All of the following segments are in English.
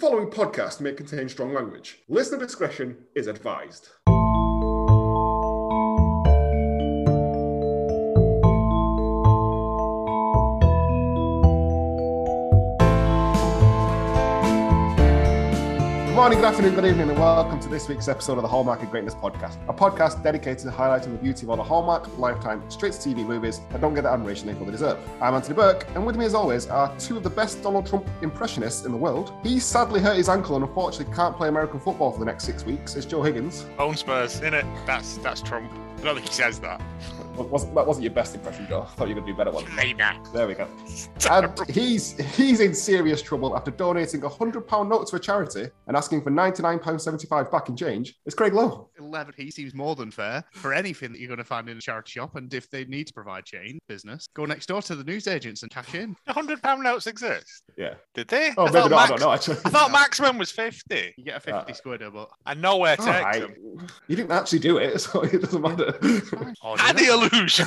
following podcast may contain strong language. Listener discretion is advised. Morning, good afternoon, good evening, and welcome to this week's episode of the Hallmark of Greatness podcast, a podcast dedicated to highlighting the beauty of all the Hallmark, Lifetime, straight TV movies that don't get the admiration they fully deserve. I'm Anthony Burke, and with me, as always, are two of the best Donald Trump impressionists in the world. He sadly hurt his ankle and unfortunately can't play American football for the next six weeks. It's Joe Higgins. Bone Spurs, in it. That's that's Trump. I don't think he says that. Wasn't, that wasn't your best impression, Joe. I thought you were going to do better one. China. There we go. And he's he's in serious trouble after donating a hundred pound note to a charity and asking for ninety nine pound seventy five back in change. It's Craig Lowe. 11 he seems more than fair for anything that you're going to find in a charity shop and if they need to provide chain business go next door to the newsagents and cash in The hundred pound notes exist. Yeah. Did they? Oh, I maybe thought not. I don't know actually. I thought maximum was fifty. you get a 50 Uh, squidder but And nowhere All takes right. them. You didn't actually do it, so it doesn't matter. Oh, Had the illusion.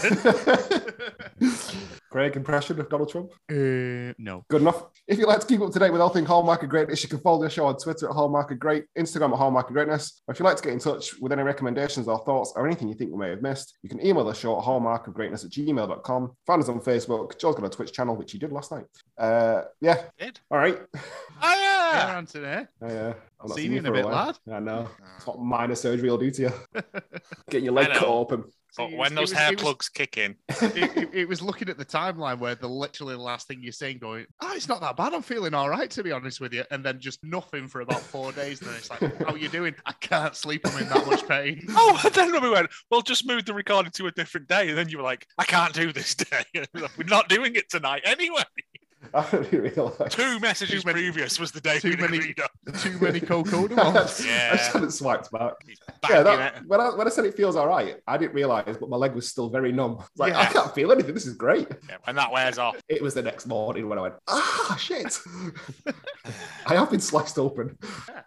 Craig, impression of Donald Trump? uh, no Good enough. If you'd like to keep up to date with all things Hallmark of Greatness, you can follow the show on Twitter at Hallmark of Great, Instagram at Hallmark of Greatness. Or if you'd like to get in touch with any recommendations or thoughts or anything you think we may have missed, you can email the show at hallmarkofgreatness at gmail.com. Find us on Facebook. Joe's got a Twitch channel, which he did last night. Uh, yeah. Did? All right. Oh, yeah, yeah. Anthony Uh, yeah. I've not Seen you in a bit, while. lad. I know. It's what minor surgery will do to you. Getting your leg cut open. But when it those was- hair was- plugs kick in, it, it- it was looking at the timeline where the literally the last thing you're saying going oh it's not that bad i'm feeling all right to be honest with you and then just nothing for about four days and then it's like how are you doing i can't sleep i'm in that much pain oh, and then we went, well, just move the recording to a different day. And then you were like, I can't do this day. We're not doing it tonight anyway. I didn't realise. Two messages many- previous was the day too many- too many cocoa I ones just Yeah. hadn't swiped back. He's Yeah, that, when, I, when I said it feels all right, I didn't realise, but my leg was still very numb. Like, I can't feel anything. This is great. Yeah, when that wears off. It was the next morning when I went, ah, shit. I have been sliced open.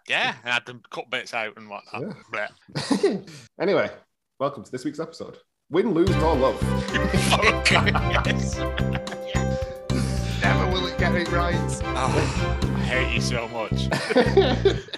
Yeah, and had to cut bits out and whatnot. Yeah. Anyway, welcome to this week's episode. Win, lose, or love. Yes. I hate you so much.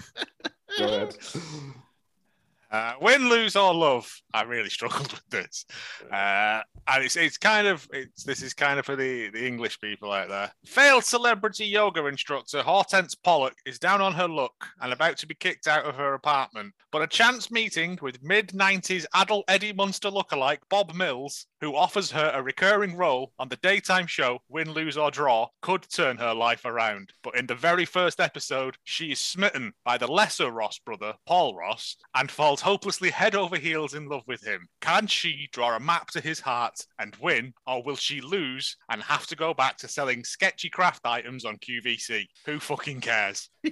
Uh, win, lose, or love. I really struggled with this, uh, and it's it's kind of it's this is kind of for the the English people out there. Failed celebrity yoga instructor Hortense Pollock is down on her luck and about to be kicked out of her apartment. But a chance meeting with mid '90s adult Eddie Munster lookalike Bob Mills, who offers her a recurring role on the daytime show Win, Lose, or Draw, could turn her life around. But in the very first episode, she is smitten by the lesser Ross brother, Paul Ross, and falls hopelessly head over heels in love with him. Can she draw a map to his heart and win, or will she lose and have to go back to selling sketchy craft items on QVC? Who fucking cares? Do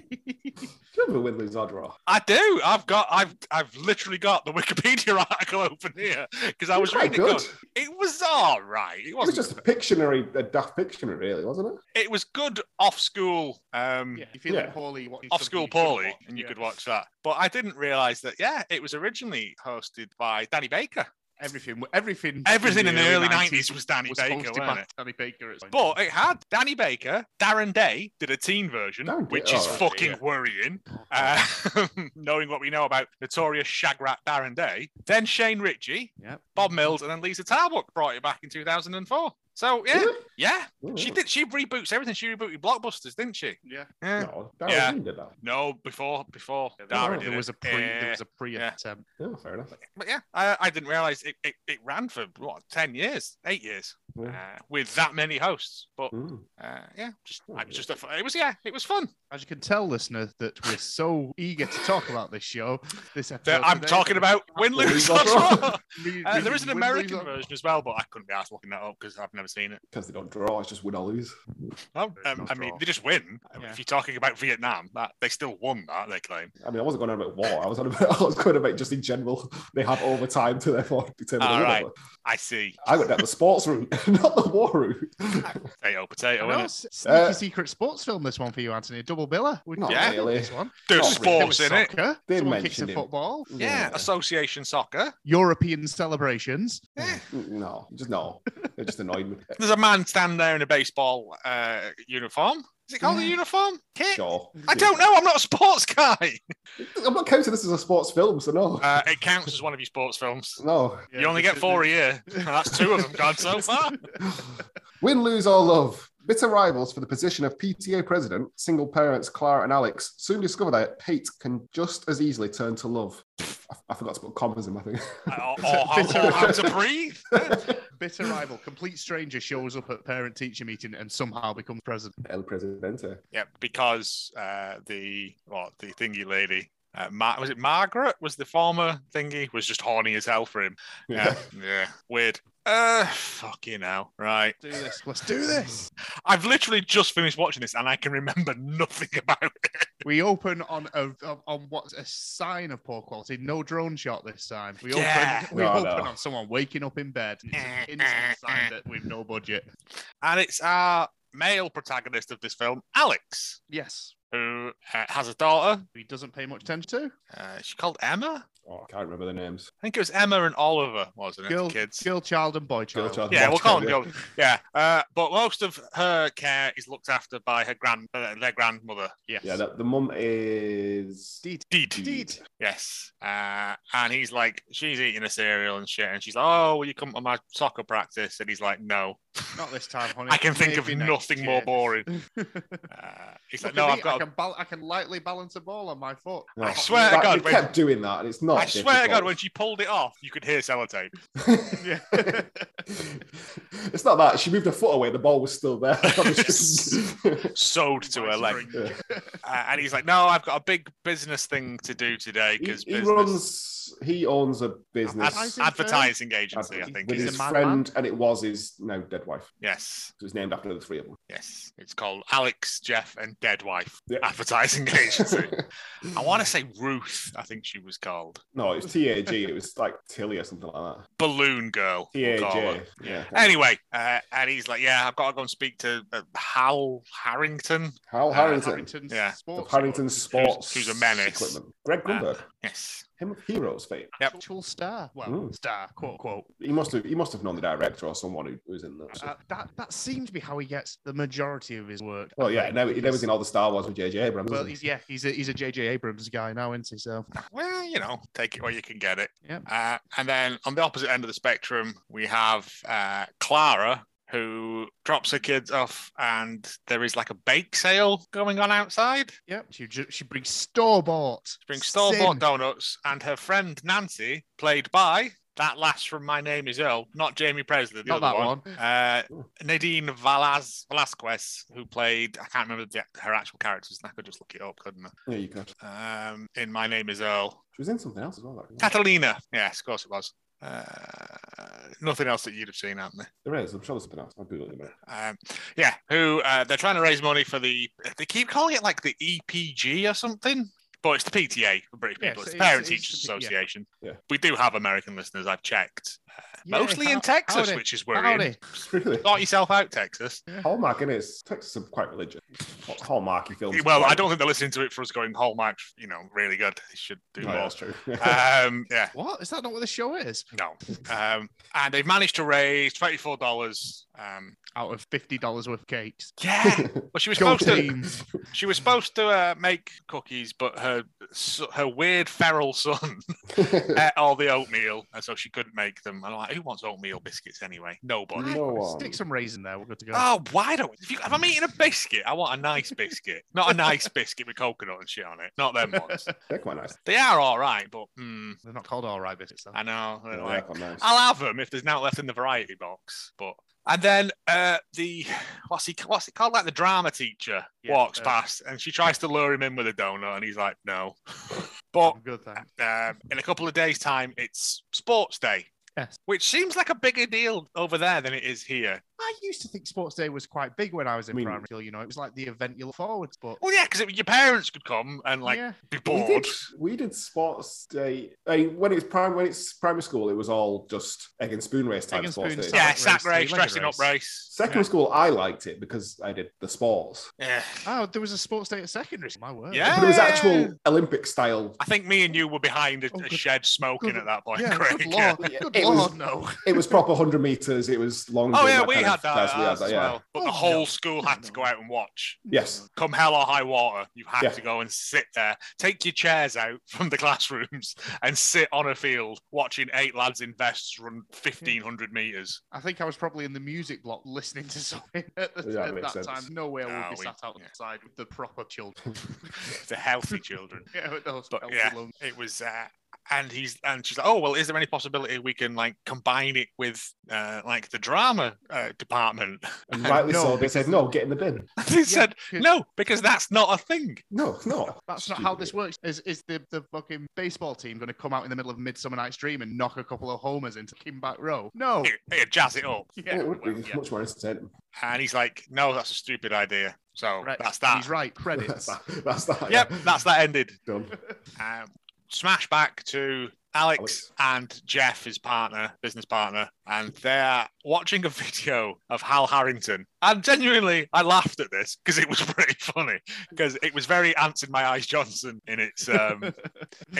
you have a win, lose, or draw? I do. I've got. I've. I've literally got the Wikipedia article open here because I was Quite reading. it. good. going, It was all right. It It was just a Pictionary, a daft Pictionary, really, wasn't it? It was good off school. Um, yeah you feel Yeah. poorly off school poorly, and you could watch that. But I didn't realize that. Yeah, it was originally hosted by Danny Baker. everything everything Everything in the early 90s was Danny was Baker, wasn't it? Danny Baker at But it had Danny Baker, Darren Day did a teen version, Darren Day- which is oh, right, fucking yeah. worrying. Uh, knowing what we know about notorious shagrat Darren Day. Then Shane Richie, Yep. Bob Mills, and then Liza Tarbuck brought it back in 2004. So yeah, Did it? yeah, Oh, she did. She reboots everything. She rebooted blockbusters, didn't she? Yeah. Yeah. No, Darren Yeah. Did that. No, before before There, Darren oh. did there was a pre there was a pre yeah. attempt. Yeah, fair enough. But yeah, I, I didn't realize it, it, it ran for what ten years, eight years, Yeah. Uh, with that many hosts. But Mm. uh, yeah, just Oh, I was just a, it was yeah, it was fun. As you can tell, listener, that we're so eager to talk about this show. This episode That I'm today. talking about win lose. or draw. Uh, there is an American version as well, but I couldn't be asked looking that up because I've never seen it. Because they don't draw, it's just win or lose. Well, um, I mean, draw. they just win. Yeah. If you're talking about Vietnam, that they still won that they claim. I mean, I wasn't going on about war. I was on about, I was going about just in general. They have overtime to therefore determine the All winner. I see. I went down the sports route, not the war route. Potato, potato, I know, innit? s- sneaky Uh, secret sports film. This one for you, Anthony. A double biller. Would Not you Yeah. think really. This one. There's Not really. sports in it. Soccer. They Someone kicks mentioned a him. football. Yeah, association soccer. European celebrations. No, just no. It just annoyed me. There's a man standing there in a baseball uh, uniform. Is it called a uniform? Kit? Sure. I don't know. I'm not a sports guy. I'm not counting this as a sports film, so no. Uh, it counts as one of your sports films. no. you only get four a year. That's two of them gone so far. Win, lose, or love. Bitter rivals for the position of PTA president, single parents Clara and Alex soon discover that hate can just as easily turn to love. I, I forgot to put commas in my thing. or, or how, or how to breathe. Bitter rival, complete stranger shows up at parent teacher meeting and somehow becomes president. El Presidente. Yeah, because uh, the what the thingy lady. Uh, Mar- was it Margaret? Was the former thingy was just horny as hell for him? Yeah, yeah, weird. Uh, fucking hell. Right. Do this. Let's do this. I've literally just finished watching this and I can remember nothing about it. We open on a on- on what's a sign of poor quality. No drone shot this time. We Yeah. open we No, open no. on someone waking up in bed. It's an instant sign that we've no budget. And it's our male protagonist of this film, Alex, Yes. Who uh, has a daughter. He doesn't pay much attention to. Uh, she called Emma. Oh, I can't remember the names. I think it was Emma and Oliver, wasn't it? Girl, the kids. girl, child, and boy child. child. Yeah, we'll call them Yeah. girls. Yeah, uh, but most of her care is looked after by her grand, uh, their grandmother. Yes. Yeah, the, the mum is. Deed. Deed. Deed. Yes. Uh, and he's like, she's eating a cereal and shit, and she's like, "Oh, will you come to my soccer practice?" And he's like, "No, Not this time, honey. I can think of Maybe next nothing more year. boring." Uh, he's like, "No, I've got." I a- can, bal- I can lightly balance a ball on my foot. No, I swear to God, they when- kept doing that, and it's not. I swear to God, when she pulled it off, you could hear sellotape. Yeah. it's not that she moved her foot away. The ball was still there. Sewed to her leg. Spring. Uh, and he's like, "No, I've got a big business thing to do today because he business runs. He owns a business Advertising advertising agency, I think. with He's his a madman. friend, and it was his now dead wife. Yes, It was named after the three of them. yes. It's called Alex, Jeff, and Dead Wife Yeah. Advertising Agency. I want to say Ruth. I think she was called no, it was TAG. It was like Tilly or something like that. Balloon Girl. we'll call her. TAJ. Yeah. Anyway, uh, and he's like, "Yeah, I've got to go and speak to uh, Hal Harrington." Hal Uh, Harrington. Harrington's Yeah. sports Harrington Sports. who's a menace. Equipment. Greg Grunberg. Yes. Him of Heroes fame. Yep. Actual star. Well, Mm. star, quote, quote. He must have. He must have known the director or someone who was in that. Uh, that that seems to be how he gets the majority of his work. well, I yeah. think, Now he because- was in all the Star Wars with J.J. Abrams. Well, he's yeah, he's a he's a J.J. Abrams guy now, isn't he? So Well, you know, take it where you can get it. Yep. Uh, and then on the opposite end of the spectrum, we have uh, Clara, who drops her kids off, and there is like a bake sale going on outside. Yep, she ju- she brings store bought. She brings store bought donuts, and her friend Nancy, played by that last from My Name Is Earl, not Jaime Pressly, the Not other that one. one. Uh, Nadine Valaz Velazquez, who played, I can't remember the, her actual characters. I could just look it up, couldn't I? Yeah, you could. Um, in My Name Is Earl. She was in something else as well. Like, Catalina. Yes, of course it was. Uh, nothing else that you'd have seen, haven't they? there is. I'm sure there's something else. I'll Google it in a minute. Um, yeah, who uh, they're trying to raise money for the. They keep calling it like the EPG or something, but it's the PTA for British Yes, people. It's the it's- Parent it's Teachers the P- yeah. Association. Yeah. We do have American listeners. I've checked, uh, Yeah, mostly in Texas, howdy. which is worrying. Howdy. Really? Sort yourself out, Texas. Hallmark, in it? Texas are quite religious. Hallmarky films. Well, I don't think they're listening to it for us going Hallmark. You know, really good. They should do No, more. that's true. Um, yeah, What is that? Not what the show is? no. Um, and they've managed to raise twenty four dollars. Um, Out of fifty dollars worth of cakes. yeah. Well, she was supposed to. She was supposed to uh, make cookies, but her so- her weird feral son ate all the oatmeal, and so she couldn't make them. And I'm like, who wants oatmeal biscuits anyway? Nobody. No one. Stick some raisin there. We're good to go. Oh, why don't? If, you, if I'm eating a biscuit, I want a nice biscuit, not a nice biscuit with coconut and shit on it. Not them ones. They're quite nice. They are all right, but hmm, They're not called all right biscuits. though. I know. they're Yeah, like- they're nice. I'll have them if there's now left in the variety box. But and then uh, the what's he what's it called? Like the drama teacher Yeah, walks uh, past and she tries to lure him in with a donut, and he's like, no. but good, um, in a couple of days' time, it's sports day. Yes. Which seems like a bigger deal over there than it is here. I used to think Sports Day was quite big when I was in I mean- primary school. You know, it was like the event you look forward to. But Well, yeah, because your parents could come and like yeah, be We bored. did, we did sports day. I mean, when it's prime, when it's primary school, it was all just egg and spoon race type sports spoon days. Yeah, sack race, three-legged dressing up race. race. Secondary school, I liked it because I did the sports, Yeah. oh, there was a Sports Day at secondary. school. My word. Yeah. but it was actual Olympic style. I think me and you were behind a, Oh, a good- shed smoking good- at that point, Yeah, Craig. good Yeah. lord, Yeah, good it lord, was- no. It was proper hundred meters. It was long. Oh yeah, we kind yeah, had that, we had as that, yeah. well. But Oh, the whole school had to go out and watch. Yes. Come hell or high water, you had Yeah. to go and sit there, take your chairs out from the classrooms, and sit on a field watching eight lads in vests run fifteen hundred meters. I think I was probably in the music block listening to something at, the, Yeah, at makes that sense. time. No way I would No, be we- sat yeah. outside with the proper children. the healthy children. yeah, with those But healthy yeah, lungs. it was. Uh, and he's and she's like, oh well, is there any possibility we can like combine it with uh, like the drama uh, department? And rightly No, so. They said, no, get in the bin. And he said, 'cause- no, because that's not a thing. No, it's not. That's not how this works. Is is the, the fucking baseball team going to come out in the middle of Midsummer Night's Dream and knock a couple of homers into Kimback Row? No. Here, here, jazz it up. Yeah, it would be well, yeah. much more entertaining. And he's like, no, that's a stupid idea. So Correct. that's And that. He's right. That's Credits. that. That's that. Yep, yeah. that's that ended. Done. Um, smash back to Alex, Alex. and Jeff, his partner, business partner, and they're watching a video of Hal Harrington. And genuinely, I laughed at this because it was pretty funny because it was very answered my eyes Johnson in its um, and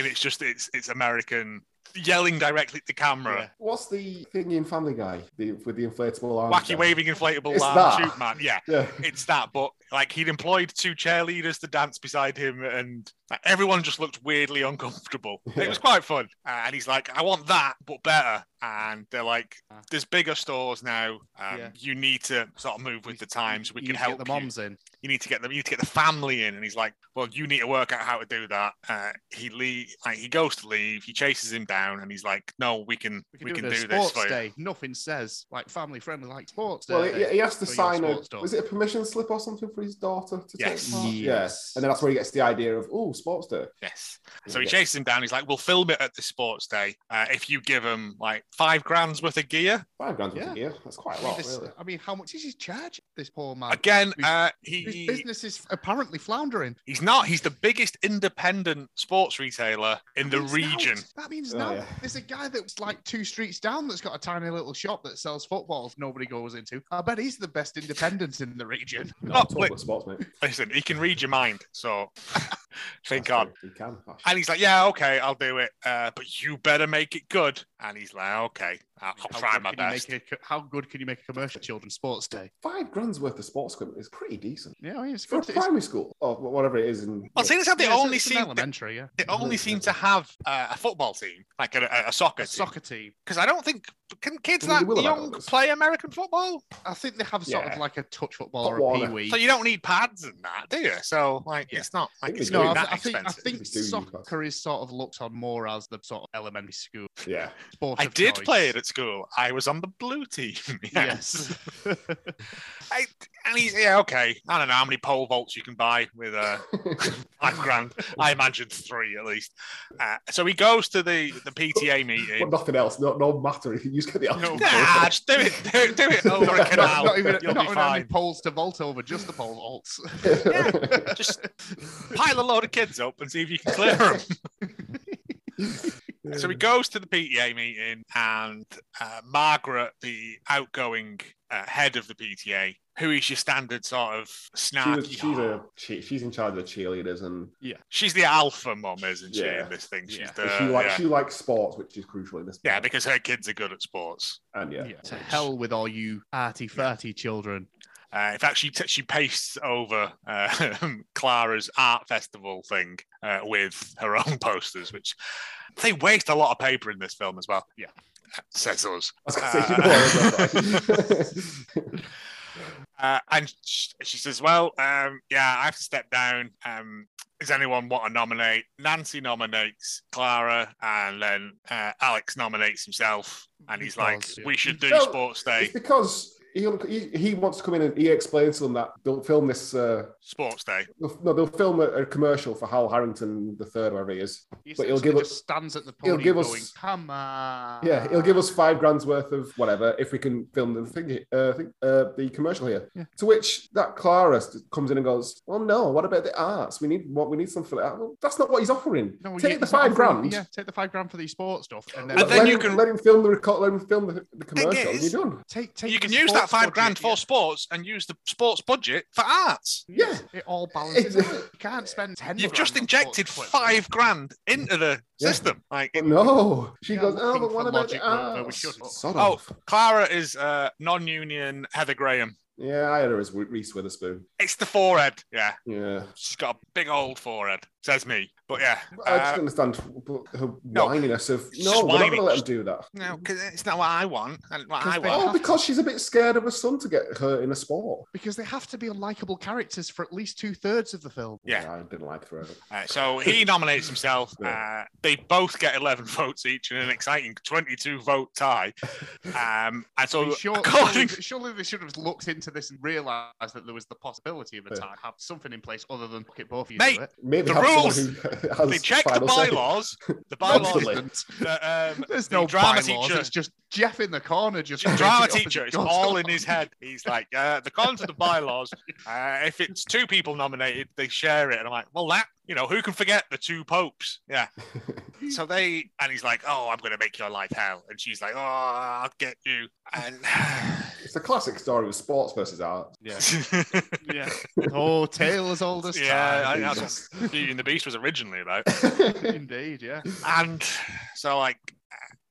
it's just it's it's American yelling directly at the camera. Yeah. What's the thing in Family Guy the, with the inflatable arms? Wacky waving inflatable It's arm that. shoot man. Yeah, Yeah. it's that, but like he'd employed two cheerleaders to dance beside him, and like, everyone just looked weirdly uncomfortable. It was quite fun, uh, and he's like, "I want that, but better." And they're like, Ah. "There's bigger stores now. Um, Yeah. You need to sort of move with the times. We You can help get the you. moms in. You need to get them. You need to get the family in." And he's like, "Well, you need to work out how to do that." Uh, he leave, like he goes to leave. He chases him down, and he's like, "No, we can, We can we do, can do this sports for you." day. Nothing says like family friendly like sports Well, day. he, he has to sign a. sports. Was it a permission slip or something for his daughter to Yes. take part? Yes. Yes. And then that's where he gets the idea of, oh, sports day. Yes. So he Yeah. chases him down. He's like, "We'll film it at the sports day uh, if you give him like five grand's worth of gear." Five grand worth of gear. That's quite I a mean, lot, this- really. I mean, how much is he charge? This poor man. Again, whose- uh, His business is apparently floundering. he's not. He's the biggest independent sports retailer in the That means region. Now, that means Oh, now yeah. there's a guy that's like two streets down that's got a tiny little shop that sells footballs nobody goes into. I bet he's the best independent in the region. No, total wait. sports, mate. Listen, he can read your mind. So think That's on. He can. Gosh. And he's like, "Yeah, okay, I'll do it, uh, but you better make it good." And he's like, "Okay, I'll, I'll How try good my can you best." make a how good can you make a commercial children's sports day? Five grand's worth of sports equipment is pretty decent. Yeah, I mean, it's For a good. It's, primary school or whatever it is. In, Well, seeing as how they yeah, only it's an seem elementary, yeah. they only seem to have uh, a football team, like a, a, a soccer A team. soccer team. Because I don't think can kids Well, they that young play American football. I think they have sort Yeah. of like a touch football Hot or a water. pee wee. So you don't need pads and that, do you? So like, Yeah. it's not like it's they No. I, that th- I think I think They do use soccer is sort of looked on more as the sort of elementary school yeah. sport. I did play it at school. I was on the blue team. Yes. I, and he's yeah okay. I don't know how many pole vaults you can buy with uh, five grand. I imagine three at least. Uh, so he goes to the the PTA meeting. nothing else. No, no matter if you just get the actual. Nah, just do it. Do it, do it over a not, canal. not even You'll not be even any fine. poles to vault over, just the pole vaults. yeah, Just pile a load of kids up and see if you can clear them. So he goes to the PTA meeting, and uh, Margaret, the outgoing uh, head of the PTA, who is your standard sort of She snarky. was, she's a she, she's in charge of the cheerleaders and yeah, She's the alpha mom, isn't she? Yeah. In this thing, she's Yeah. the she likes yeah. she likes sports, which is crucial in this. yeah, because her kids are good at sports. and yeah, To hell with all you arty farty children. Uh, in fact, she t- she pastes over uh, Clara's art festival thing uh, with her own posters, which they waste a lot of paper in this film as well. Yeah. says us. I was gonna say, you know what I was like- Uh, and sh- she says, "Well, um, yeah, I have to step down. Um, does anyone want to nominate?" Nancy nominates Clara, and then uh, Alex nominates himself, and he's like, yeah. "We should do No, Sports Day. It's because he'll, he he wants to come in and he explains to them that they'll film this. Uh, Sports Day." they'll, no, they'll film a, a commercial for Hal Harrington the third, whatever he is. He But he'll give just us- stands at the he'll podium give us- going, "Come on." Yeah, he'll give us five grand's worth of whatever if we can film the thing, uh, thing, uh, the commercial here. Yeah. To which that Clara comes in and goes, "Well, no. What about the arts? We need what we need something for that. Well, that's not what he's offering. No, Take yeah, the five offering- grand. Yeah, take the five grand for the sports stuff, and then, And then let you him, can- let him film the record, let him film the, the commercial. and is- you're done. take take. you can use that five budget, grand for yeah. sports and use the sports budget for arts. Yeah. It all balances. It's- out. You can't spend ten. You've grand just injected five grand into the Yeah. system. Like, But no. She Yeah, goes, oh, but what about logic the where- where we arts? shouldn't. Oh. Clara is uh, non-union Heather Graham. Yeah, I had her as Reese Witherspoon. It's the forehead. Yeah, Yeah. she's got a big old forehead. Says me. But yeah, I just uh, understand her no, whininess of no, we're not going to let them do that. no, because it's not what I want. And what 'Cause I want. Oh, because she's a bit scared of her son to get hurt in a sport. because they have to be unlikable characters for at least two thirds of the film. Yeah. I didn't like her. Uh, so he nominates himself. Yeah. Uh, they both get 11 votes each in an exciting 22 vote tie. Um, and I so, mean, sure, according surely, surely they should have looked into this and realised that there was the possibility of a Yeah. tie. Have something in place other than look at both of you Mate, do it. Maybe The have rules- who has they check the final say. bylaws, the bylaws, Constantly. the, um, There's the no drama bylaws. teacher. It's just Jeff in the corner. Just The drama it teacher, it it's goes all on. in his head. He's like, uh, the cons of the bylaws. Uh, if it's two people nominated, they share it. And I'm like, well, that, you know, who can forget the two popes? Yeah. So they, and he's like, oh, I'm going to make your life hell. And she's like, oh, I'll get you. And It's a classic story of sports versus art. Yeah. yeah. Oh, tale as old as yeah, I, time. that's what Beauty and the Beast was originally about. Indeed, yeah. And so, like,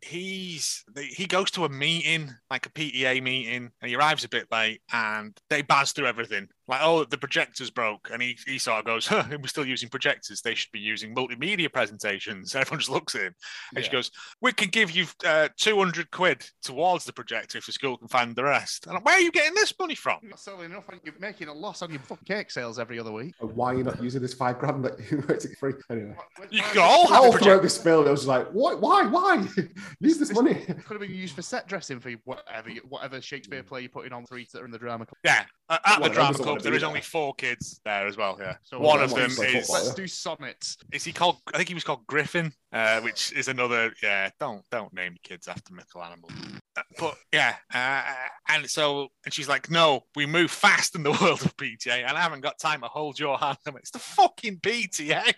he's he goes to a meeting, like a PTA meeting, and he arrives a bit late, and they buzz through everything. Like, oh, the projector's broke, and he, he sort of goes, huh, "We're still using projectors. They should be using multimedia presentations." And everyone just looks at him, and she goes, "We can give you uh, two hundred quid towards the projector if the school can find the rest." And I'm where are you getting this money from? You're not selling enough and you're making a loss on your fucking cake sales every other week. And Why are you not using this five grand that you make it free? Anyway, You can all have a all projector. throughout this film, I was like, what? Why? Why? Use this money. Could have been used for set dressing for whatever whatever Shakespeare play you're putting on three that are in the drama. club. Yeah, uh, at Well, the drama club, wanna there be only four kids there as well. Yeah, So one one of them wants to play is football. Let's do sonnets. is he called? I think he was called Griffin, uh, which is another. Yeah, don't don't name kids after mythical animals. Uh, but yeah, uh, and so and she's like, no, we move fast in the world of PTA, and I haven't got time to hold your hand. I'm like, it's the fucking PTA.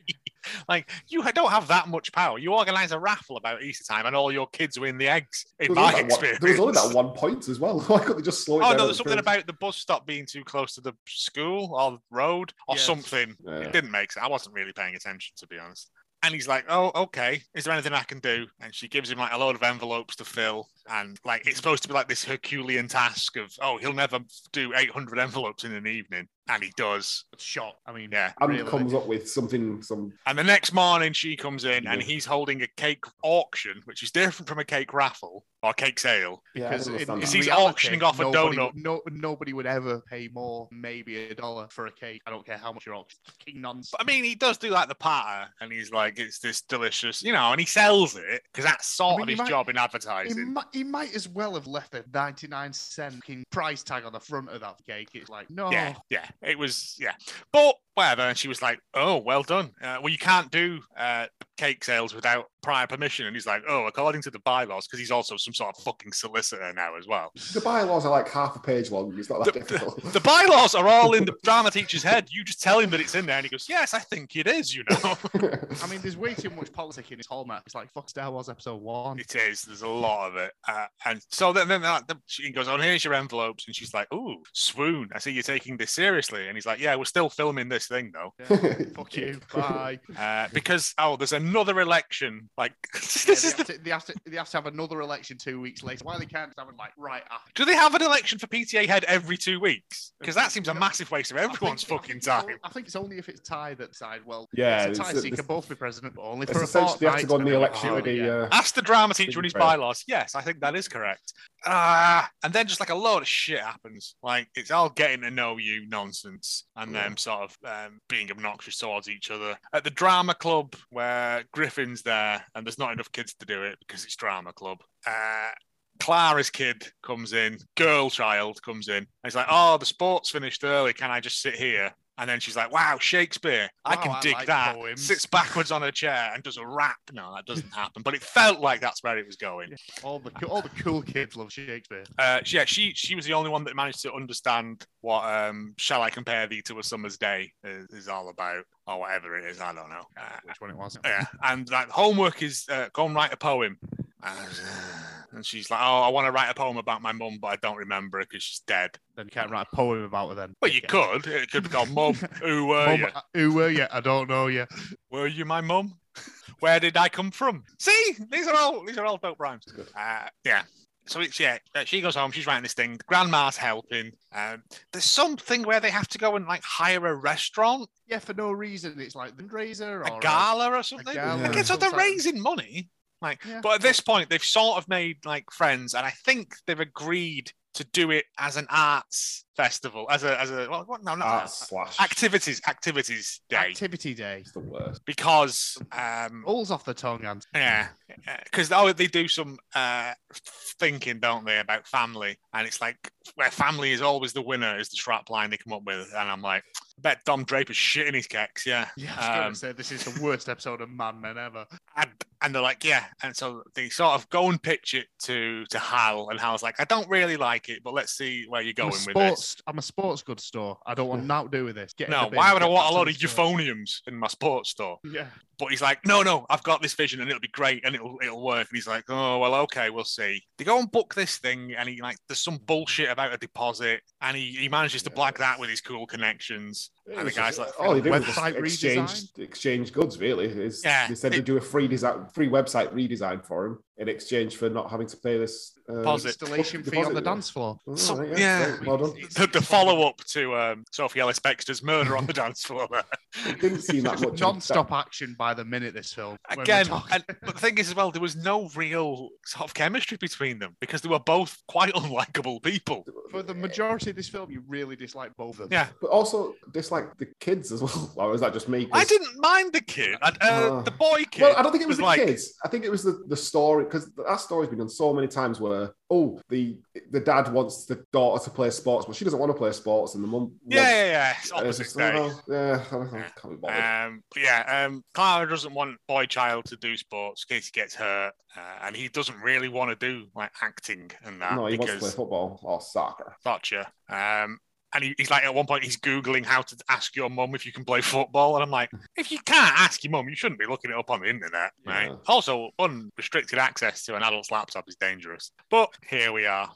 Like you don't have that much power. You organise a raffle about Easter time, and all your kids win the eggs. In There was, my only that one, experience, there was only that one point as well. Why couldn't they just slow it Oh down? no, there's something film? about the bus stop being too close to the school or road or Yes. something. Yeah. It didn't make sense. I wasn't really paying attention to be honest. And he's like, "Oh, okay. Is there anything I can do?" And she gives him like a load of envelopes to fill, and like it's mm-hmm. supposed to be like this Herculean task of, "Oh, he'll never do 800 envelopes in an evening," and he does. Shot. I mean, Yeah. And really. comes up with something, some And the next morning, she comes in and he's holding a cake auction, which is different from a cake raffle or cake sale. because don't in, understand in Because that. he's reality, auctioning off a donut. No, nobody would ever pay more, maybe a dollar for a cake. I don't care how much you're auctioning. Fucking nonsense. But I mean, he does do like the patter, and he's like, "It's this delicious," you know, and he sells it because that's sort mean, of his might- job in He advertising. might, he might as well have left a 99 cent price tag on the front of that cake. It's like, no. Yeah, yeah, it was, yeah, but whatever. And she was like, "Oh, well done. Uh, well, you can't do uh, cake sales without prior permission." And he's like, "Oh, according to the bylaws, because he's also some sort of fucking solicitor now as well." The bylaws are like half a page long. It's not that The, difficult. the, the bylaws are all in the drama teacher's head. You just tell him that it's in there, and he goes, "Yes, I think it is." You know. I mean, there's way too much politics in this hallmark. It's like fuck Star Wars Episode One. It is. There's a lot of it, uh, and so then, then then she goes, "Oh, here's your envelopes," and she's like, "Ooh, swoon! I see you're taking this seriously." And he's like, "Yeah, we're still filming this thing though, Fuck you. Bye. uh, because oh, there's another election. Like this Yeah, is they, the." have to, they, have to, they have to have another election two weeks later. Why they can't just have it like right after? Do they have an election for PTA head every two weeks? Because that seems a massive waste of everyone's think fucking it's only- time. I think it's only if it's tie that side. Well, Yeah, it's a tie, it's- so you can both be president, but only It's for a essentially they have to go on the and election we with can do it the. Uh, Ask the drama teacher in his Fair. bylaws. Yes, I think that is correct. Ah, and then just like a load of shit happens. Like it's all getting to know you nonsense, and Yeah. them sort of um, being obnoxious towards each other. At the drama club where Griffin's there, and there's not enough kids to do it because it's drama club. Uh, Clara's kid comes in, girl child comes in. And he's like, "Oh, the sport's finished early. Can I just sit here?" And then she's like, "Wow, Shakespeare! I Wow, can I dig like that." poems. Sits backwards on a chair and does a rap. No, that doesn't happen. But it felt like that's where it was going. All the all the cool kids love Shakespeare. Uh, yeah, she she was the only one that managed to understand what um, "Shall I compare thee to a summer's day" is, is all about, or whatever it is. I don't know. Uh, Which one it was? yeah, and that homework is uh, go and write a poem. And she's like, "Oh, I want to write a poem about my mum, but I don't remember her because she's dead." Then you can't write a poem about her then. Well, you could. It could be called "Mum." Who were Mum, you? uh, who were you? I don't know you. Were you my mum? Where did I come from? See, these are all these are all dope rhymes. Uh, yeah. So it's yeah. uh, She goes home. She's writing this thing. Grandma's helping. Um, there's something where they have to go and like hire a restaurant, Yeah, for no reason. It's like the fundraiser a or gala or something. gala Okay, or so they're raising money. Like, Yeah. but at this point, they've sort of made like friends, and I think they've agreed to do it as an arts festival, as a as a well, what, no, not Art slash. activities activities day, activity day. It's the worst. because um, Balls off the tongue, and yeah, because oh, they do some uh, thinking, don't they, about family, and it's like where family is always the winner is the strap line they come up with, and I'm like, I bet Don Draper's shitting his kecks, yeah, yeah, I was gonna Um, say this is the worst episode of Mad Men ever. and, and they're like, yeah, and so they sort of go and pitch it to to Hal, and Hal's like, I don't really like it, but let's see where you're going a with this. I'm a sports goods store. I don't want nothing to do with this. Get No, why would I want a lot of euphoniums in my sports store? Yeah, But he's like, no, no, I've got this vision and it'll be great and it'll it'll work. And he's like, oh well, okay, we'll see. They go and book this thing, and he like there's some bullshit about a deposit, and he, he manages to black that with his cool connections. And the guy's like, oh, he did just Website exchange redesign? exchange goods. Really, is Yeah, they said they'd do a free design, free website redesign for him in exchange for not having to pay this uh, Deposit. installation fee on the dance floor. Oh, So- right, yeah. great, well done. the, the follow up to um, Sophie Ellis Bextor's murder on the dance floor. didn't seem that much. Non-stop action by the minute. This film. Again, and, but the thing is, as well, there was no real sort of chemistry between them because they were both quite unlikable people. for the majority of this film, you really dislike both of them. Yeah, But also dislike the kids as well. Or is that just me? 'Cause- I didn't mind the kid, uh, Uh, the boy kid. Well, I don't think it was, was the like- kids. I think it was the, the story because that story's been done so many times where oh the the dad wants the daughter to play sports, but she doesn't want to play sports, and the mum yeah, wants- yeah, yeah. It's It's opposite just, day. oh, yeah, I don't know, can't be bothered. Um, but yeah, um, Clara doesn't want boy child to do sports in case he gets hurt, uh, and he doesn't really want to do like acting and that no, he wants to play because football or soccer. gotcha. Um, and he, he's like at one point he's googling how to ask your mum if you can play football, and I'm like, if you can't ask your mum, you shouldn't be looking it up on the internet, right? Yeah. Also, unrestricted access to an adult's laptop is dangerous. But here we are.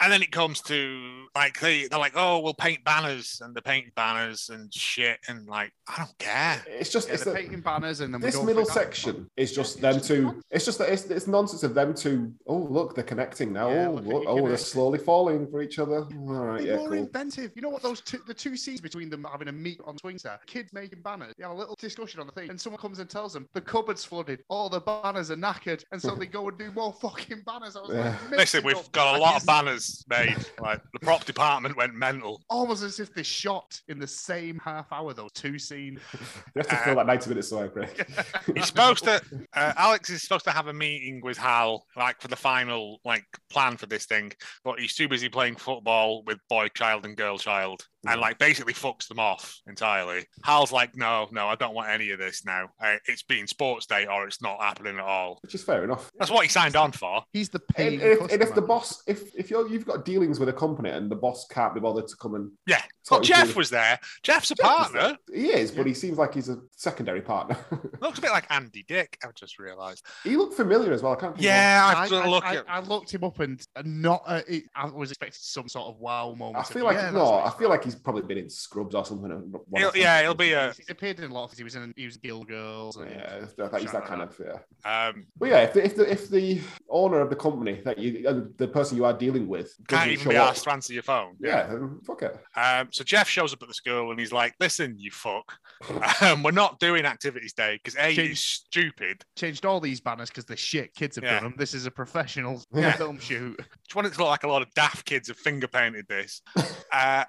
And then it comes to like they, they're like, oh, we'll paint banners, and they're painting banners and shit, and like I don't care. It's just Yeah, it's they're the, painting banners and then we this go middle through that. section is just them two. It's just that it's, it's nonsense of them two. Oh look, they're connecting now. Yeah, oh, look look, oh, they're slowly falling for each other. All right, They're yeah, more cool. inventive. You know what? Those two, the two scenes between them having a meet on swing set, kids making banners. They have a little discussion on the thing, and someone comes and tells them the cupboard's flooded, all the banners are knackered, and so they go and do more fucking banners. I was Yeah. like, Listen, we've got a lot of banners, banners made. Like the prop department went mental. almost as if they shot in the same half hour. Those two scenes. You have to fill that ninety minutes away, Craig. He's supposed to. Uh, Alex is supposed to have a meeting with Hal, like for the final like plan for this thing, but he's too busy playing football with boy child and girl child, and like basically fucks them off entirely. Hal's like, no, no, I don't want any of this now. Uh, it's being sports day, or it's not happening at all. Which is fair enough. That's what he signed on for. He's the And if, and if the boss, if if you're, you've got dealings with a company and the boss can't be bothered to come and Yeah. Well, Jeff through- was there. Jeff's a Jeff partner. He is, but he seems like he's a secondary partner. Looks a bit like Andy Dick. I just realised. he looked familiar as well. I can't. Yeah, I, I've I- look I- at. I looked him up and and not. Uh, it, I was expecting some sort of wow moment. I feel like yeah, no. I feel like he's probably been in Scrubs or something. He'll- yeah, he'll be a. He's appeared in a lot of. He was in. He was in Guild Girls. And, Yeah, I think he's that kind of yeah. Um, But yeah, if the, if the if the owner of the company that you uh, the person you are dealing with can't even be asked to answer your phone. yeah, then fuck it. Um, so Jeff shows up at the school and he's like, "Listen, you fuck, um, we're not doing activities day because a Change- it's stupid. changed all these banners because they're shit. Kids have Yeah. done them. This is a professional Yeah. film shoot. Just want it to look like a lot of daft kids have finger painted this." Uh,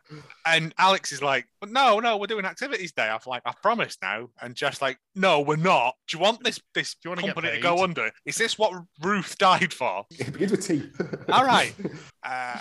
and Alex is like, "But no, no, we're doing activities day." I'm like, "I promise now." And Jeff's like, "No, we're not. Do you want this this Do you wanna company to go under? Is this what Ruth died for?" It begins with T. All right. Uh,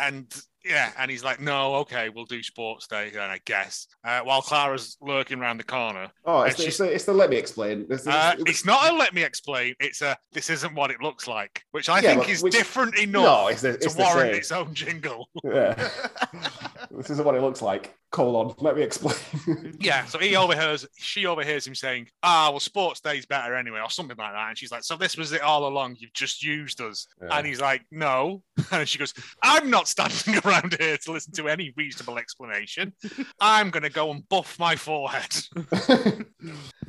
and yeah, and he's like, no, okay, we'll do sports day then, I guess. Uh, while Clara's lurking around the corner. Oh, it's, the, it's, the, it's the let me explain. This, Uh, it was- it's not a let me explain, it's a this isn't what it looks like, which I Yeah, think is which- different no, enough it's the, to it's warrant same. its own jingle. Yeah. this isn't what it looks like. Colon. Let me explain. Yeah, so he overhears, she overhears him saying, "Ah, well, sports day's better anyway," or something like that. And she's like, "So this was it all along? You've just used us?" Yeah. And he's like, "No." And she goes, "I'm not standing around here to listen to any reasonable explanation. I'm gonna go and buff my forehead."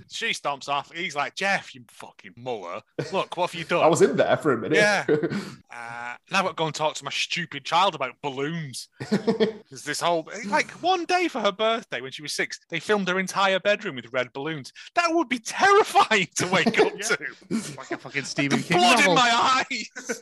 She stomps off. He's like, "Jeff, you fucking muller. Look, what have you done?" I was in there for a minute. Yeah. Uh, now I've got to go and talk to my stupid child about balloons. There's this whole like one day for her birthday when she was six, they filmed her entire bedroom with red balloons. That would be terrifying to wake up Yeah. to. like a fucking Stephen King Blood in my eyes.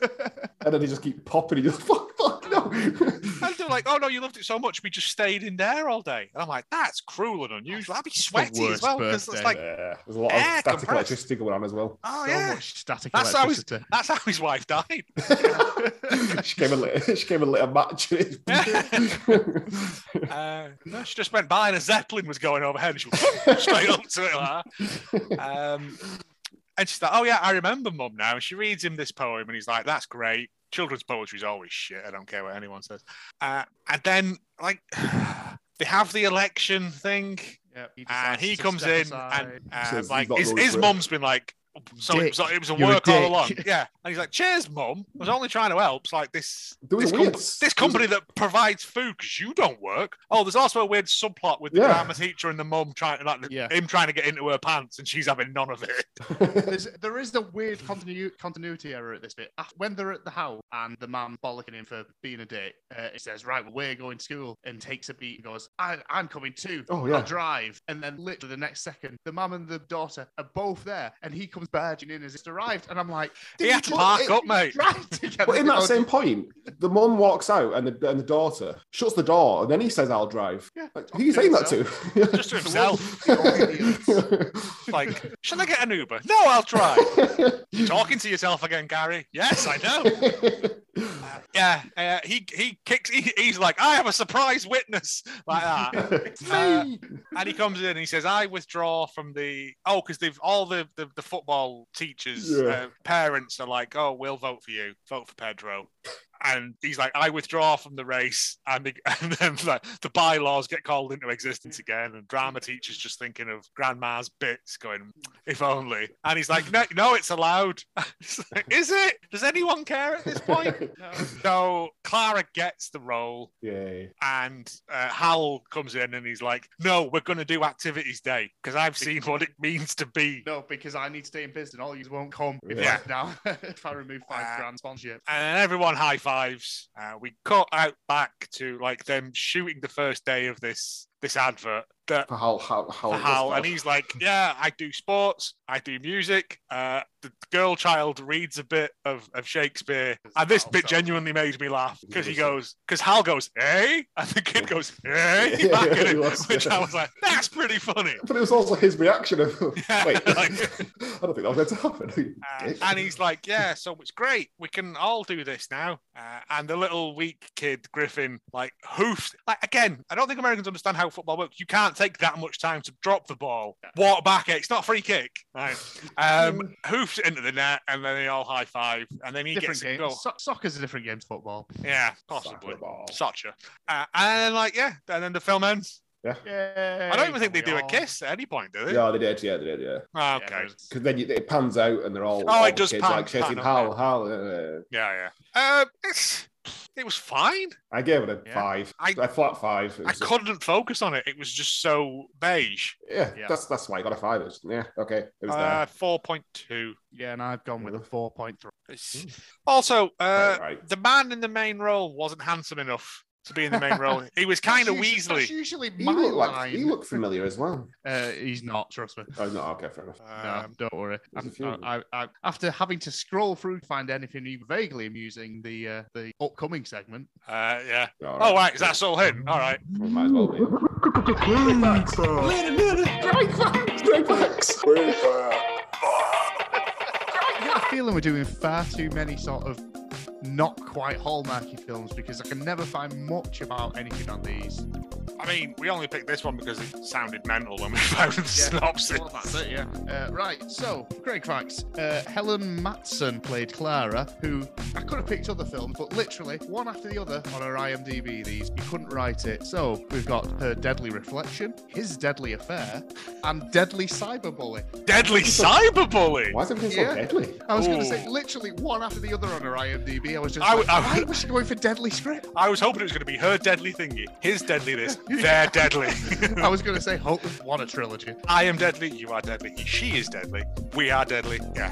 and then they just keep popping. And you're like, fuck, fuck, And they're like, "Oh no, you loved it so much, we just stayed in there all day." And I'm like, "That's cruel and unusual. I'd be sweaty as well because it's like, yeah, there's a lot of static compressed. electricity going on as well. oh so yeah, static That's how he's- electricity. that's how his wife died." she came and lit, she came and lit a match. Uh, no, she just went by and a zeppelin was going overhead, and she went straight up to it. Like. Um, and she's like, "Oh yeah, I remember, Mum." Now, and she reads him this poem, and he's like, "That's great. Children's poetry is always shit. I don't care what anyone says." Uh, and then, like, they have the election thing, Yeah, he and he comes in, aside. and uh, like his, going his for it. mum's been like. So it was, Dick. it was a You're a work all along, yeah. And he's like, "Cheers, mum. I was only trying to help. It's like this, this, com- this there was a- company that provides food because you don't work. Oh, there's also a weird subplot with the Yeah. drama teacher and the mum trying to like Yeah. him trying to get into her pants and she's having none of it. There's, there is a weird continu- continuity error at this bit. When they're at the house and the man bollocking him for being a dick, uh, he says, Right, well, we're going to school, and takes a beat and goes, I- I'm coming too. Oh, I'll yeah. drive. And then literally the next second, the mum and the daughter are both there, and he comes barging in as it's arrived. And I'm like, He "Did had to you park up, mate." But in that Because- same point, the mum walks out and the and the daughter shuts the door, and then he says, "I'll drive." Yeah. Like, who are you saying that to? Just to himself. Like, shall I get an Uber? No, I'll drive. You're talking to yourself again, Gary? Yes, I know. Uh, yeah, uh, he he kicks. He, he's like, I have a surprise witness like that. It's Uh, me. And he comes in and he says, I withdraw from the. Oh, because they've all the, the, the football teachers, Yeah. uh, parents are like, oh, we'll vote for you. Vote for Pedro. And he's like, I withdraw from the race. And, the, and then like, the bylaws get called into existence again. And drama teacher's just thinking of grandma's bits going, if only. And he's like, no, no it's allowed. Like, Is it? Does anyone care at this point? So Clara gets the role Yay. and uh, Hal comes in and he's like, "No, we're going to do activities day because I've seen what it means to be." No, because I need to stay in business and all you won't come if Yeah. I now if I remove five Uh, grand sponsorship. And everyone high fives. Uh, we cut out back to like them shooting the first day of this this advert. That For Hal, Hal, Hal, Hal, and he's like, "Yeah, I do sports, I do music." Uh, the girl child reads a bit of, of Shakespeare, and this bit genuinely made me laugh because he goes, because Hal goes, "Eh," and the kid goes, "Eh," Yeah, back at he it, was, which yeah. I was like, "That's pretty funny." But it was also his reaction of, Yeah, wait, like- I don't think that was going to happen. Uh, and he's like, "Yeah, so it's great. We can all do this now." Uh, and the little weak kid Griffin, like, hoofs. Like again, I don't think Americans understand how football works. You can't take that much time to drop the ball, walk back it. It's not a free kick. Right. Um, hoofs it into the net, and then they all high five, and then he different gets a game. goal. So- soccer's a different game to football. Yeah, possibly. Soccer Uh, and then, like, yeah, and then the film ends. Yeah. I don't even think they do a kiss at any point, do they? Yeah, they did. Yeah, they did. Yeah, Oh, okay. because then you, it pans out and they're all. Oh, all it does kids, pan- like chasing pan, Hal. Hal. Uh, Yeah, yeah. Um, it's it was fine. I gave it a Yeah. five. I- I, flat five. I couldn't focus on it. It was just so beige. yeah, Yeah. that's that's why I got a five. It was- yeah, okay, it was Uh, four point two. Yeah, and I've gone with a four point three. Also, uh, Right, right. the man in the main role wasn't handsome enough to be in the main role. He was kind of That's That's Weasley. usually there. He my looked like line. he looked familiar as well. Uh, he's not. Trust me. Oh no, okay, fair enough. No, Um, don't worry. there's a I'm- few of them. I, I, after having to scroll through to find anything even vaguely amusing, the uh, the upcoming segment. uh, yeah. All Oh, right. Is that all him? All right. Well, might as well be. Wait a minute. Great facts. Great facts. I get a feeling we're doing far too many sort of not quite hallmarky films because I can never find much about anything on these. I mean, we only picked this one because it sounded mental when we found the synopsis. Well, that's it, yeah. Uh, right, so, great facts. Uh, Helen Mattsson played Clara, who I could have picked other films, but literally one after the other on our IMDb. These you couldn't write it. So we've got her deadly reflection, his deadly affair, and deadly cyberbully. Deadly cyberbully. Why is everything Yeah. so deadly? I was going to say literally one after the other on her IMDb. I was just I like, I why would- was she going for deadly script? I was hoping it was going to be her deadly thingy, his deadly this, their deadly. I was going to say, hope what a trilogy. I am deadly, you are deadly, she is deadly, we are deadly. Yeah.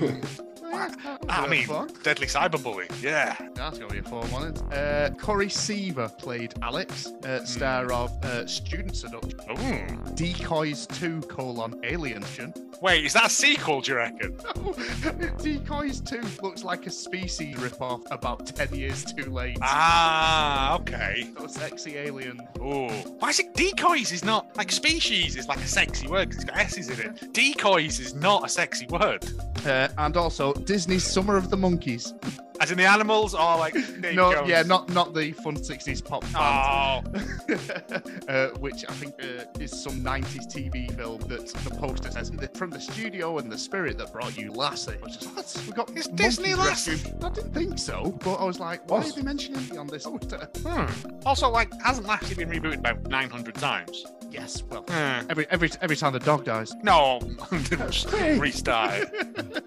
Um, I mean, fun. deadly cyberbully. Yeah. That's gonna be a fun one. Uh, Corey Sevier played Alex, uh, star of uh, Student Seduction, Ooh. Decoys 2 colon Alienation. Wait, is that a sequel? Do you reckon? Decoys 2 looks like a species ripoff about 10 years too late. Ah, okay. So sexy alien. Ooh. Why is it decoys? Is not like species is like a sexy word because it's got S's in it. Decoys is not a sexy word. Uh, and also Disney's Summer of the Monkeys. As in the animals or like Davy no, Jones? yeah, not not the fun 60s pop band. Oh, uh, which I think uh, is some 90s TV film that the poster says from the studio and the spirit that brought you Lassie. I was just, what? We got Is Disney Lassie? rescued. I didn't think so, but I was like, why What? are they mentioning me on this poster? hmm. Also, like, hasn't Lassie been rebooted about 900 times? Yes, well, Hmm. every every every time the dog dies. No, restart.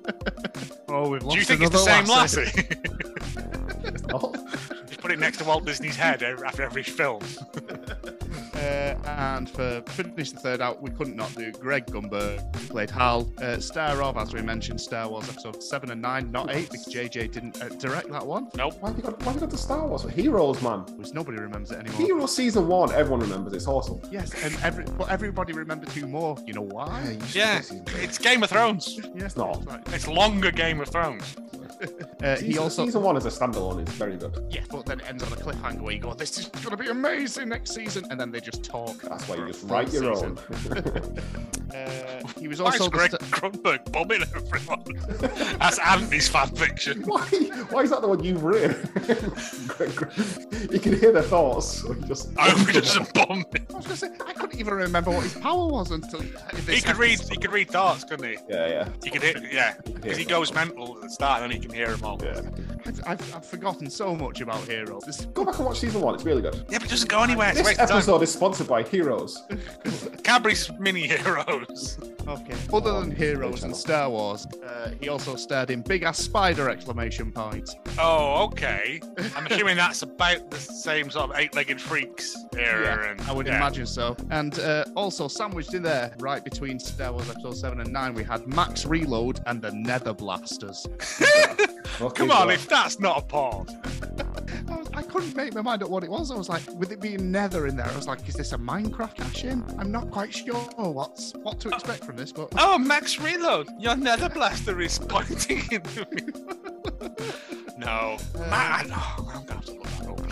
Oh, we've lost Do you think it's the same Lassie? Oh, Just put it next to Walt Disney's head after every film. Uh, and for finish the third out, we couldn't not do Greg Grunberg, who played Hal, uh, star of, as we mentioned, Star Wars episode 7 and 9, not 8, because JJ didn't uh, direct that one, Nope. why have you got, why have you got the Star Wars? Heroes, man. which nobody remembers it anymore. Heroes season one, everyone remembers. It's awesome. Yes, and every but everybody remembered two more. You know why? you should Yeah, get season two. it's Game of Thrones. Yeah, It's not. It's longer Game of Thrones. Uh, he also season one is a standalone. It's very good. yeah, but then it ends on a cliffhanger where you go, "This is going to be amazing next season," and then they just talk. That's why you just write your season. own. Uh, he was Why also is the Greg st- Grunberg bombing everyone? That's Andy's fan fiction. why? Why is that the one you've written? you can hear their thoughts. so you just I hope he doesn't bomb me. I was going to say I couldn't even remember what his power was until this He could read. He could read thoughts, couldn't he? Yeah, yeah. He could hit. Yeah, because he goes mental at the start, and then he can hear them all. Yeah. I've, I've, I've forgotten so much about Heroes. This, Go back and watch season one. It's really good. Yeah, but it doesn't go anywhere. It's This waste of time. episode is sponsored by Heroes. Cadbury's mini heroes. okay. Other than Heroes and Star Wars, uh, he also starred in Big Ass Spider! Exclamation point. Oh, okay. I'm assuming that's about the same sort of eight-legged freaks era. and, I would yeah. imagine so. And uh, also sandwiched in there, right between Star Wars Episode 7 and 9, we had Max Reload and the Nether Blasters. Okay, Come on, so- if that's not a porn. I, was- I couldn't make my mind up what it was. I was like, with it being Nether in there, I was like, is this a Minecraft cash in? I'm not quite sure what's what to expect from this, but Oh, oh Max Reload, your nether blaster is pointing into me. no. Uh, Man, oh, I'm gonna have to look that up.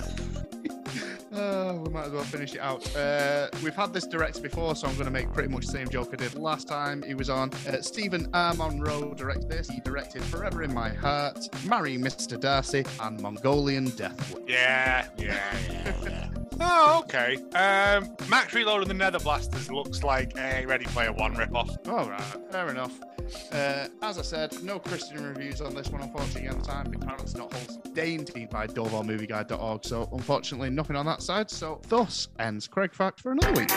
Uh, we might as well finish it out. Uh, we've had this director before, so I'm going to make pretty much the same joke I did last time he was on. Uh, Steven R. Monroe directed this. He directed Forever in My Heart, Marry Mr. Darcy, and Mongolian Death Worm. Yeah, yeah, yeah. yeah. Oh, okay. Um, Max Reload and the Nether Blasters looks like a Ready Player One ripoff. All right, fair enough. Uh, as I said, no Christian reviews on this one, unfortunately, at the time. Apparently, it's not. Dainty by DovorMovieGuide.org, so unfortunately, nothing on that side. So, thus ends Craig Fact for another week.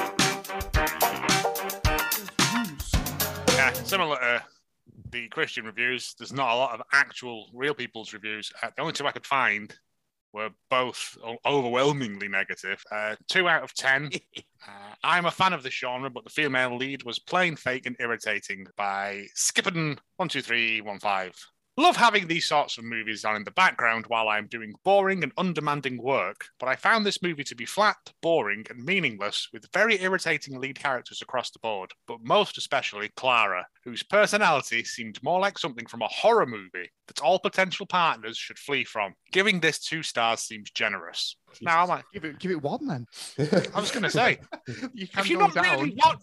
Yeah, similar to the Christian reviews, there's not a lot of actual real people's reviews. Uh, the only two I could find were both overwhelmingly negative. Uh, two out of ten. Uh, I'm a fan of the genre, but the female lead was plain fake and irritating by skipping one, two, three, one, five. Love having these sorts of movies on in the background while I'm doing boring and undemanding work, but I found this movie to be flat, boring, and meaningless with very irritating lead characters across the board, but most especially Clara, whose personality seemed more like something from a horror movie that all potential partners should flee from. Giving this two stars seems generous. Now, I'm like, Give it, give it one then. I was going to say, you if you're not down. really what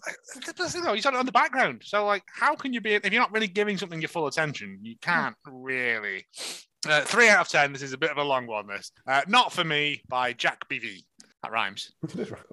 you know, he's on it on the background. So like, how can you be if you're not really giving something your full attention? You can't really. Uh, three out of ten. This is a bit of a long one. This uh, not for me by Jack BV. That rhymes.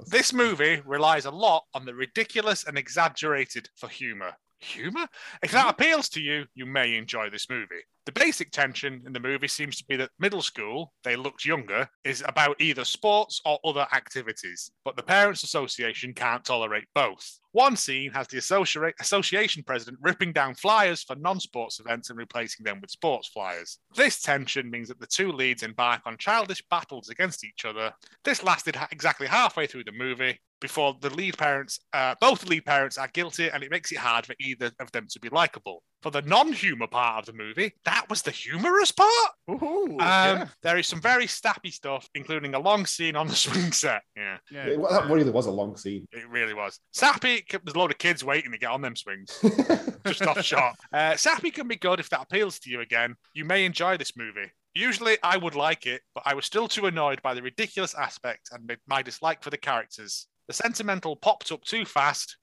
This movie relies a lot on the ridiculous and exaggerated for humor. Humor? If that appeals to you, you may enjoy this movie. The basic tension in the movie seems to be that middle school, they looked younger, is about either sports or other activities, but the Parents Association can't tolerate both. One scene has the associ- association president ripping down flyers for non sports events and replacing them with sports flyers. This tension means that the two leads embark on childish battles against each other. This lasted exactly halfway through the movie before the lead parents, uh, both lead parents are guilty, and it makes it hard for either of them to be likable. For the non humor part of the movie, that was the humorous part. Ooh, Um, yeah. There is some very snappy stuff, including a long scene on the swing set. Yeah, yeah. It- well, that really was a long scene. it really was. Sappy, there's a load of kids waiting to get on them swings. just off shot. Uh, Sappy can be good if that appeals to you again. You may enjoy this movie. Usually I would like it, but I was still too annoyed by the ridiculous aspect and my dislike for the characters. The sentimental popped up too fast,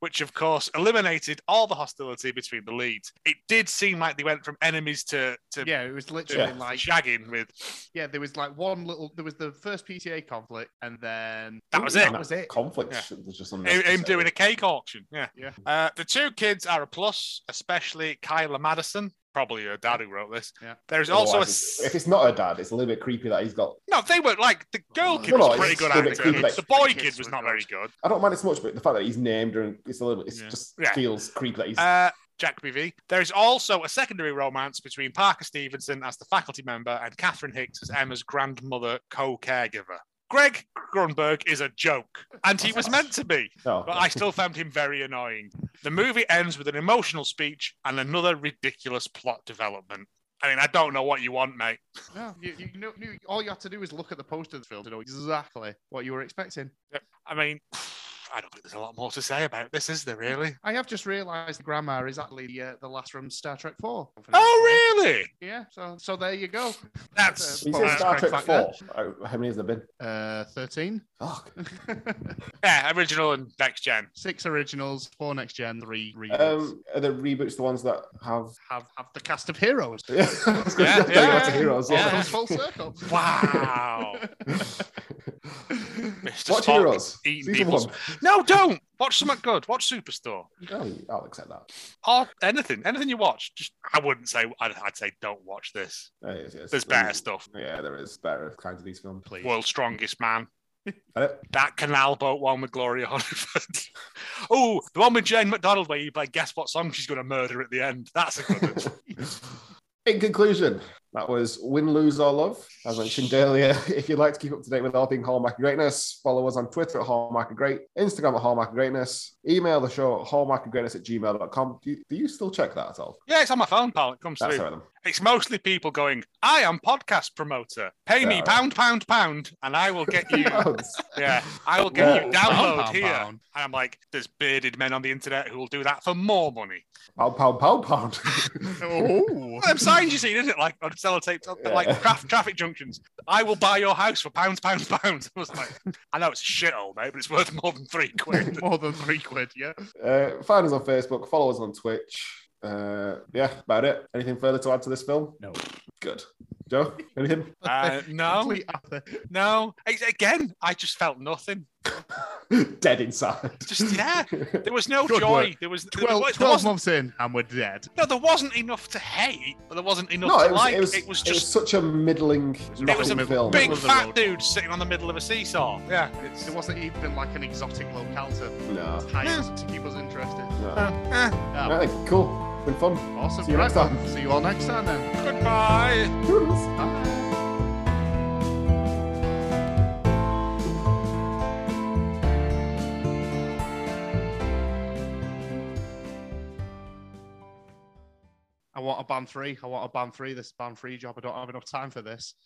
which of course eliminated all the hostility between the leads. It did seem like they went from enemies to, to Yeah, it was literally Yeah. like shagging with yeah, there was like one little there was the first PTA conflict and then That was it. That was it. Conflict Yeah. was just him, him doing a cake auction. Yeah. Yeah. Uh, the two kids are a plus, especially Kyla Madison. Probably her dad who wrote this. Yeah. There's also a if it's not her dad, it's a little bit creepy that he's got. No, they were like the girl kid Well, was no, pretty good still at a bit creepy, it. like- The boy Kids kid was not good. very good. I don't mind it so much, but the fact that he's named her, and it's a little bit. It Yeah. just Yeah. feels creepy that he's. Uh, Jack BV. There's also a secondary romance between Parker Stevenson as the faculty member and Catherine Hicks as Emma's grandmother co-caregiver. Greg Grunberg is a joke, and he was meant to be, oh. but I still found him very annoying. The movie ends with an emotional speech and another ridiculous plot development. I mean, I don't know what you want, mate. No, you, you know, all you had to do is look at the poster of the film to know exactly what you were expecting. I mean, I don't think there's a lot more to say about this, is there really? I have just realised the grandma is actually the, uh, the last from Star Trek Four. Oh, really? Yeah. So so there you go. That's you uh, said uh, Star Trek Four. How many has there been? Uh, thirteen. Fuck. yeah, original and next gen. Six originals, four next gen, three reboots. Um, are the reboots the ones that have? have have the cast of heroes. Yeah, I was gonna Yeah, yeah, heroes. All yeah. comes full circle. Wow. Mr. Watch Spock Heroes. Season one. No, don't. Watch something good. Watch Superstore. Oh, I'll accept that. Or anything. Anything you watch. Just I wouldn't say I'd, I'd say don't watch this. Uh, yes, yes. There's better stuff. Yeah, there is better kinds of these films. Please. World's Strongest Man. That canal boat one with Gloria Hollywood. oh, the one with Jane McDonald where you play guess what song she's going to murder at the end. That's a good one. In conclusion, that was Win, Lose, or Love. As mentioned earlier, if you'd like to keep up to date with all things Hallmark of Greatness, follow us on Twitter at Hallmark of Great, Instagram at Hallmark of Greatness, email the show at hallmarkofgreatness at gmail.com. Do you, do you still check that at all? yeah, it's on my phone, pal. It comes That's through. all right then. It's mostly people going, I am podcast promoter. Pay me Yeah. pound, pound, pound, and I will get you. Yeah, I will get Yeah. you download Pound, here. pound. And I'm like, there's bearded men on the internet who will do that for more money. Pound, pound, pound, pound. Oh. Them signs you see, isn't it? Like on sellotape, like Yeah. traf- traffic junctions. I will buy your house for pounds, pounds, pounds. I was like, I know it's a shithole, mate, but it's worth more than three quid. More than three quid, yeah. Uh, find us on Facebook, follow us on Twitch. Uh, yeah, about it. Anything further to add to this film? No. Good. Joe, anything? Uh, no, no. Again, I just felt nothing. Dead inside. Just yeah, there was no Good joy. work. There was there, 12, there 12 wasn't, months in and we're dead. no, there wasn't enough to hate, but there wasn't enough No, to it was, like. it was, it was it was just such a middling, it was a film. big Middle fat dude sitting on the middle of a seesaw. Yeah, it's There wasn't even like an exotic locale to No. hide to keep us interested. no. uh, Yeah, Right, cool. Been fun. awesome. See you next time. See you all next time then. goodbye. Toodles. Bye. I want a band three. I want a band three. This band three job. I don't have enough time for this.